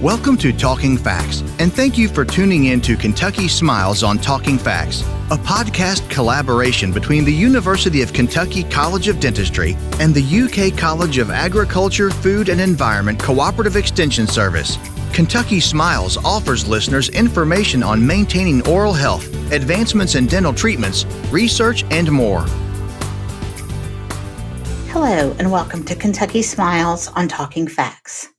Welcome to Talking Facts, and thank you for tuning in to Kentucky Smiles on Talking Facts, a podcast collaboration between the University of Kentucky College of Dentistry and the UK College of Agriculture, Food and Environment Cooperative Extension Service. Kentucky Smiles offers listeners information on maintaining oral health, advancements in dental treatments, research, and more. Hello, and welcome to Kentucky Smiles on Talking Facts.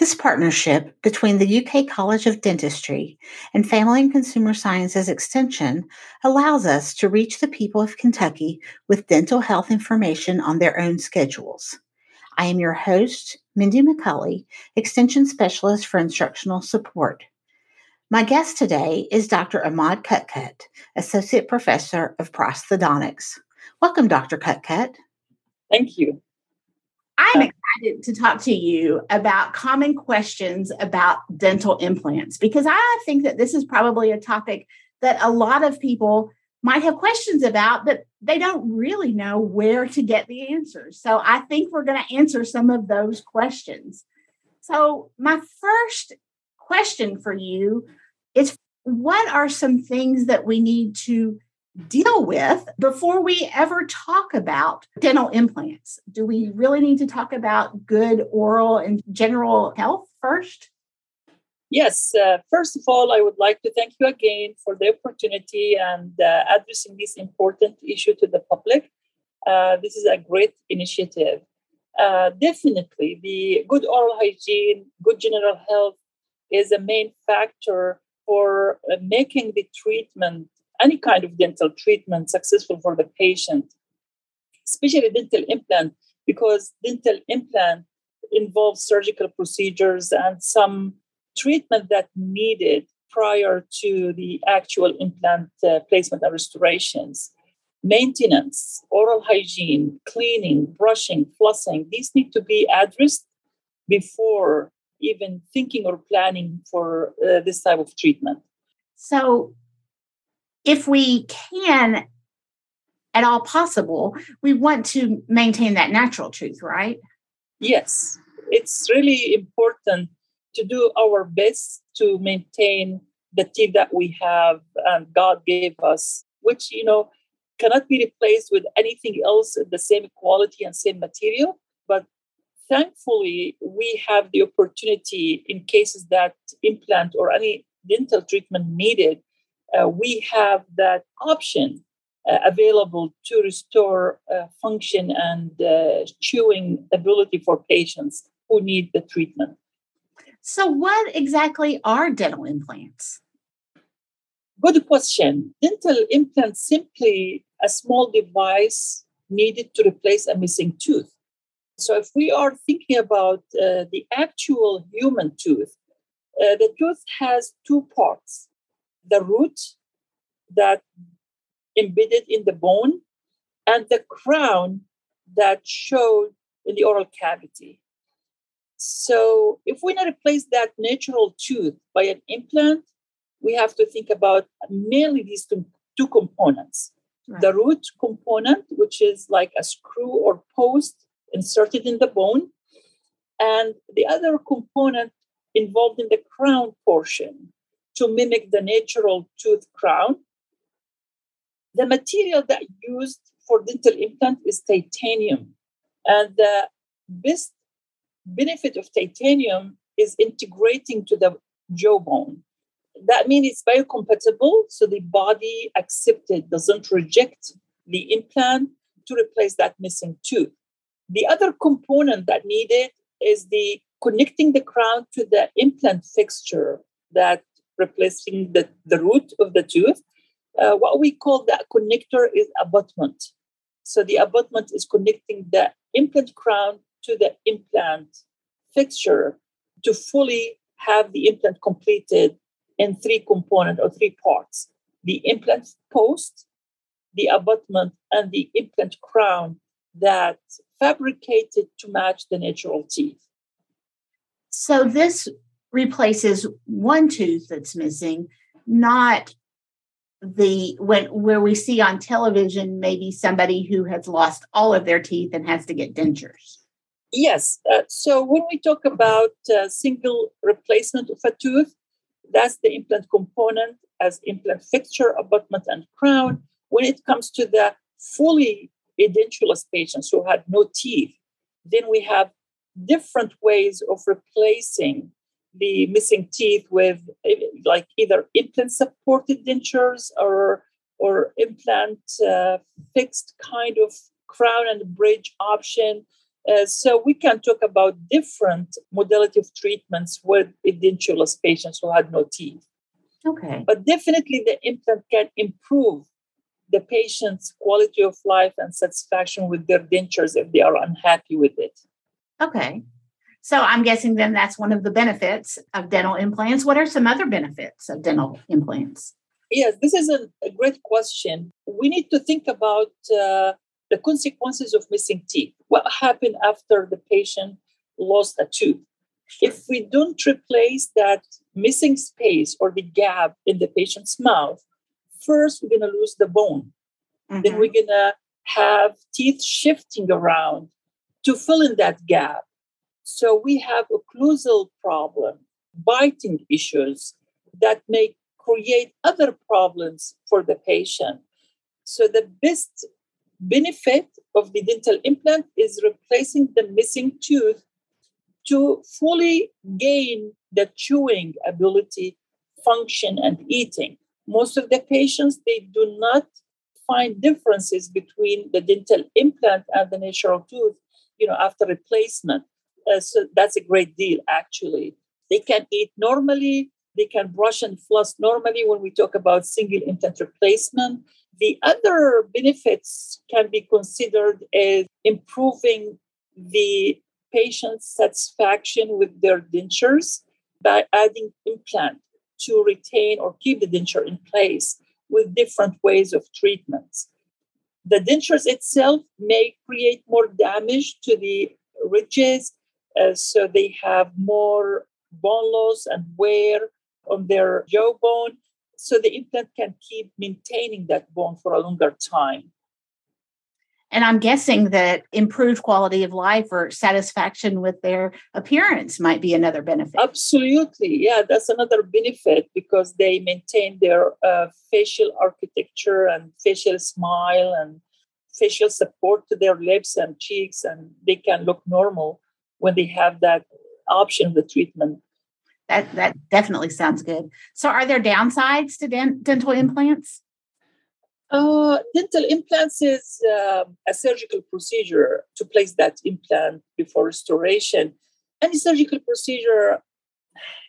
This partnership between the UK College of Dentistry and Family and Consumer Sciences Extension allows us to reach the people of Kentucky with dental health information on their own schedules. I am your host, Mindy McCulley, Extension Specialist for Instructional Support. My guest today is Dr. Ahmad Kutkut, Associate Professor of Prosthodontics. Welcome, Dr. Kutkut. Thank you. I'm excited to talk to you about common questions about dental implants because I think that this is probably a topic that a lot of people might have questions about, but they don't really know where to get the answers. So I think we're going to answer some of those questions. So, my first question for you is what are some things that we need to deal with before we ever talk about dental implants. Do we really need to talk about good oral and general health first? Yes. Uh, first of all, I would like to thank you again for the opportunity and uh, addressing this important issue to the public. Uh, this is a great initiative. Uh, definitely, the good oral hygiene, good general health is a main factor for uh, making the treatment any kind of dental treatment successful for the patient, especially dental implant, because dental implant involves surgical procedures and some treatment that needed prior to the actual implant uh, placement and restorations. Maintenance, oral hygiene, cleaning, brushing, flossing, these need to be addressed before even thinking or planning for uh, this type of treatment. So, if we can at all possible, we want to maintain that natural tooth, right? Yes, it's really important to do our best to maintain the teeth that we have and God gave us, which, you know, cannot be replaced with anything else the same quality and same material. But thankfully, we have the opportunity in cases that implant or any dental treatment needed uh, we have that option uh, available to restore uh, function and uh, chewing ability for patients who need the treatment. So, what exactly are dental implants? Good question. Dental implants simply a small device needed to replace a missing tooth. So, if we are thinking about uh, the actual human tooth, uh, the tooth has two parts the root that embedded in the bone and the crown that showed in the oral cavity. So, if we replace that natural tooth by an implant, we have to think about mainly these two, two components right. the root component, which is like a screw or post inserted in the bone, and the other component involved in the crown portion, to mimic the natural tooth crown. The material that used for dental implant is titanium. And the best benefit of titanium is integrating to the jawbone. That means it's biocompatible, so the body accepts it, doesn't reject the implant to replace that missing tooth. The other component that needed is the connecting the crown to the implant fixture that replacing the, the root of the tooth. Uh, what we call that connector is abutment. So the abutment is connecting the implant crown to the implant fixture to fully have the implant completed in three components or three parts the implant post, the abutment, and the implant crown that fabricated to match the natural teeth. So this replaces one tooth that's missing, not the when where we see on television maybe somebody who has lost all of their teeth and has to get dentures. Yes. Uh, so when we talk about uh, single replacement of a tooth, that's the implant component as implant fixture, abutment, and crown. When it comes to the fully edentulous patients who had no teeth, then we have different ways of replacing the missing teeth with like either implant supported dentures or or implant uh, fixed kind of crown and bridge option. Uh, so we can talk about different modality of treatments with edentulous patients who had no teeth. Okay. But definitely the implant can improve the patient's quality of life and satisfaction with their dentures if they are unhappy with it. Okay so I'm guessing then that's one of the benefits of dental implants. What are some other benefits of dental implants? Yes, this is a, a great question. We need to think about uh, the consequences of missing teeth. What happened after the patient lost a tooth? If we don't replace that missing space or the gap in the patient's mouth, first we're going to lose the bone. Mm-hmm. Then we're going to have teeth shifting around to fill in that gap. So we have occlusal problem, biting issues that may create other problems for the patient. So the best benefit of the dental implant is replacing the missing tooth to fully gain the chewing ability, function, and eating. Most of the patients, they do not find differences between the dental implant and the natural tooth, you know, after replacement. Uh, so that's a great deal, actually. They can eat normally, they can brush and floss normally when we talk about single implant replacement. The other benefits can be considered as improving the patient's satisfaction with their dentures by adding implant to retain or keep the denture in place with different ways of treatments. The dentures itself may create more damage to the ridges uh, so they have more bone loss and wear on their jawbone. So the implant can keep maintaining that bone for a longer time. And I'm guessing that improved quality of life or satisfaction with their appearance might be another benefit. Absolutely. Yeah, that's another benefit because they maintain their uh, facial architecture and facial smile and facial support to their lips and cheeks, and they can look normal when they have that option of the treatment. That that definitely sounds good. So, are there downsides to dent- dental implants? Uh, dental implants is uh, a surgical procedure to place that implant before restoration. Any surgical procedure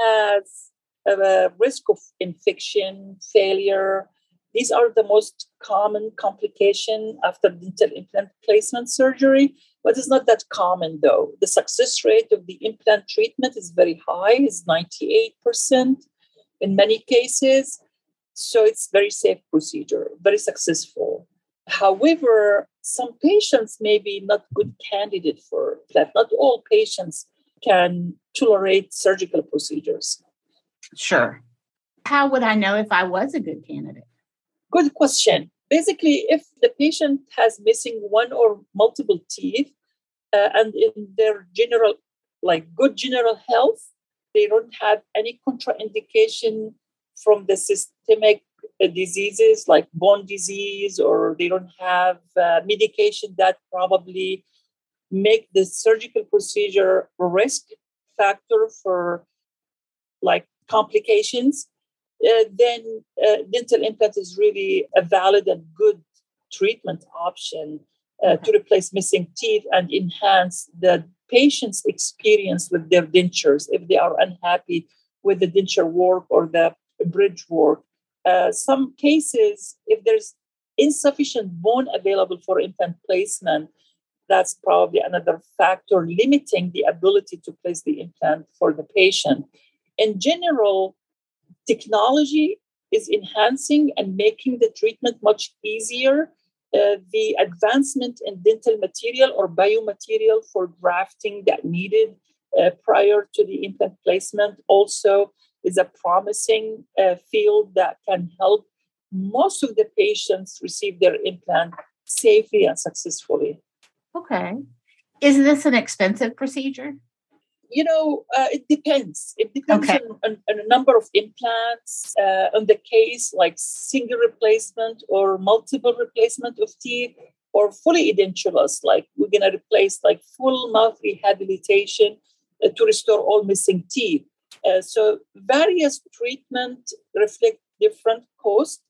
has a risk of infection, failure. These are the most common complication after dental implant placement surgery but it's not that common though. The success rate of the implant treatment is very high, is 98% in many cases. So it's very safe procedure, very successful. However, some patients may be not good candidate for that. Not all patients can tolerate surgical procedures. Sure. How would I know if I was a good candidate? Good question basically, if the patient has missing one or multiple teeth uh, and in their general, like good general health, they don't have any contraindication from the systemic uh, diseases like bone disease, or they don't have uh, medication that probably make the surgical procedure risk factor for like complications uh, then uh, dental implant is really a valid and good treatment option uh, to replace missing teeth and enhance the patient's experience with their dentures if they are unhappy with the denture work or the bridge work. Uh, some cases, if there's insufficient bone available for implant placement, that's probably another factor limiting the ability to place the implant for the patient. In general, technology is enhancing and making the treatment much easier. Uh, the advancement in dental material or biomaterial for grafting that needed uh, prior to the implant placement also is a promising uh, field that can help most of the patients receive their implant safely and successfully. Okay. Is this an expensive procedure? You know, uh, it depends. It depends okay. on, on, on, a number of implants, uh, on the case, like single replacement or multiple replacement of teeth, or fully edentulous, like we're going to replace like full mouth rehabilitation uh, to restore all missing teeth. Uh, so various treatment reflect different costs.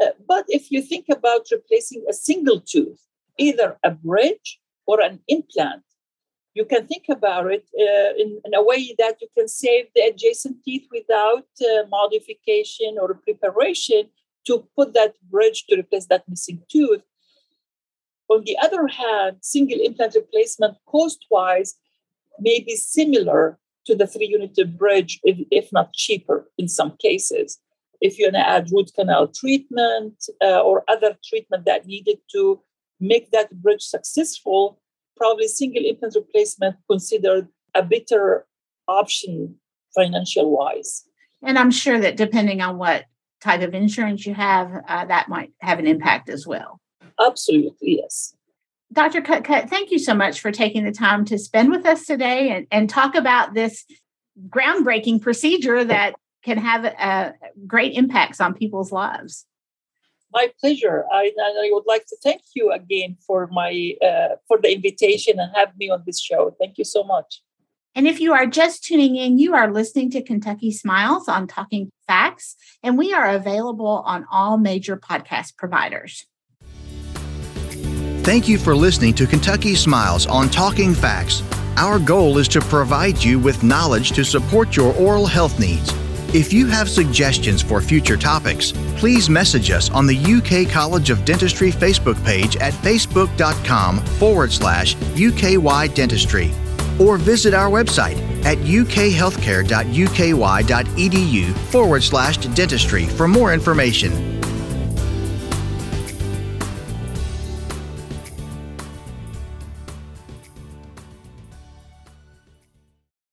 Uh, but if you think about replacing a single tooth, either a bridge or an implant, you can think about it uh, in, in, a way that you can save the adjacent teeth without uh, modification or preparation to put that bridge to replace that missing tooth. On the other hand, single implant replacement cost wise may be similar to the three unit bridge, if, if not cheaper in some cases. If you're going to add root canal treatment uh, or other treatment that needed to make that bridge successful, probably single implant replacement considered a better option financial wise. And I'm sure that depending on what type of insurance you have, uh, that might have an impact as well. Absolutely, yes. Dr. Kutkut, thank you so much for taking the time to spend with us today and, and talk about this groundbreaking procedure that can have uh, great impacts on people's lives. My pleasure. I, I would like to thank you again for my uh, for the invitation and have me on this show. Thank you so much. And if you are just tuning in, you are listening to Kentucky Smiles on Talking Facts, and we are available on all major podcast providers. Thank you for listening to Kentucky Smiles on Talking Facts. Our goal is to provide you with knowledge to support your oral health needs. If you have suggestions for future topics, please message us on the UK College of Dentistry Facebook page at facebook.com forward slash UKY Dentistry or visit our website at ukhealthcare.uky.edu forward slash dentistry for more information.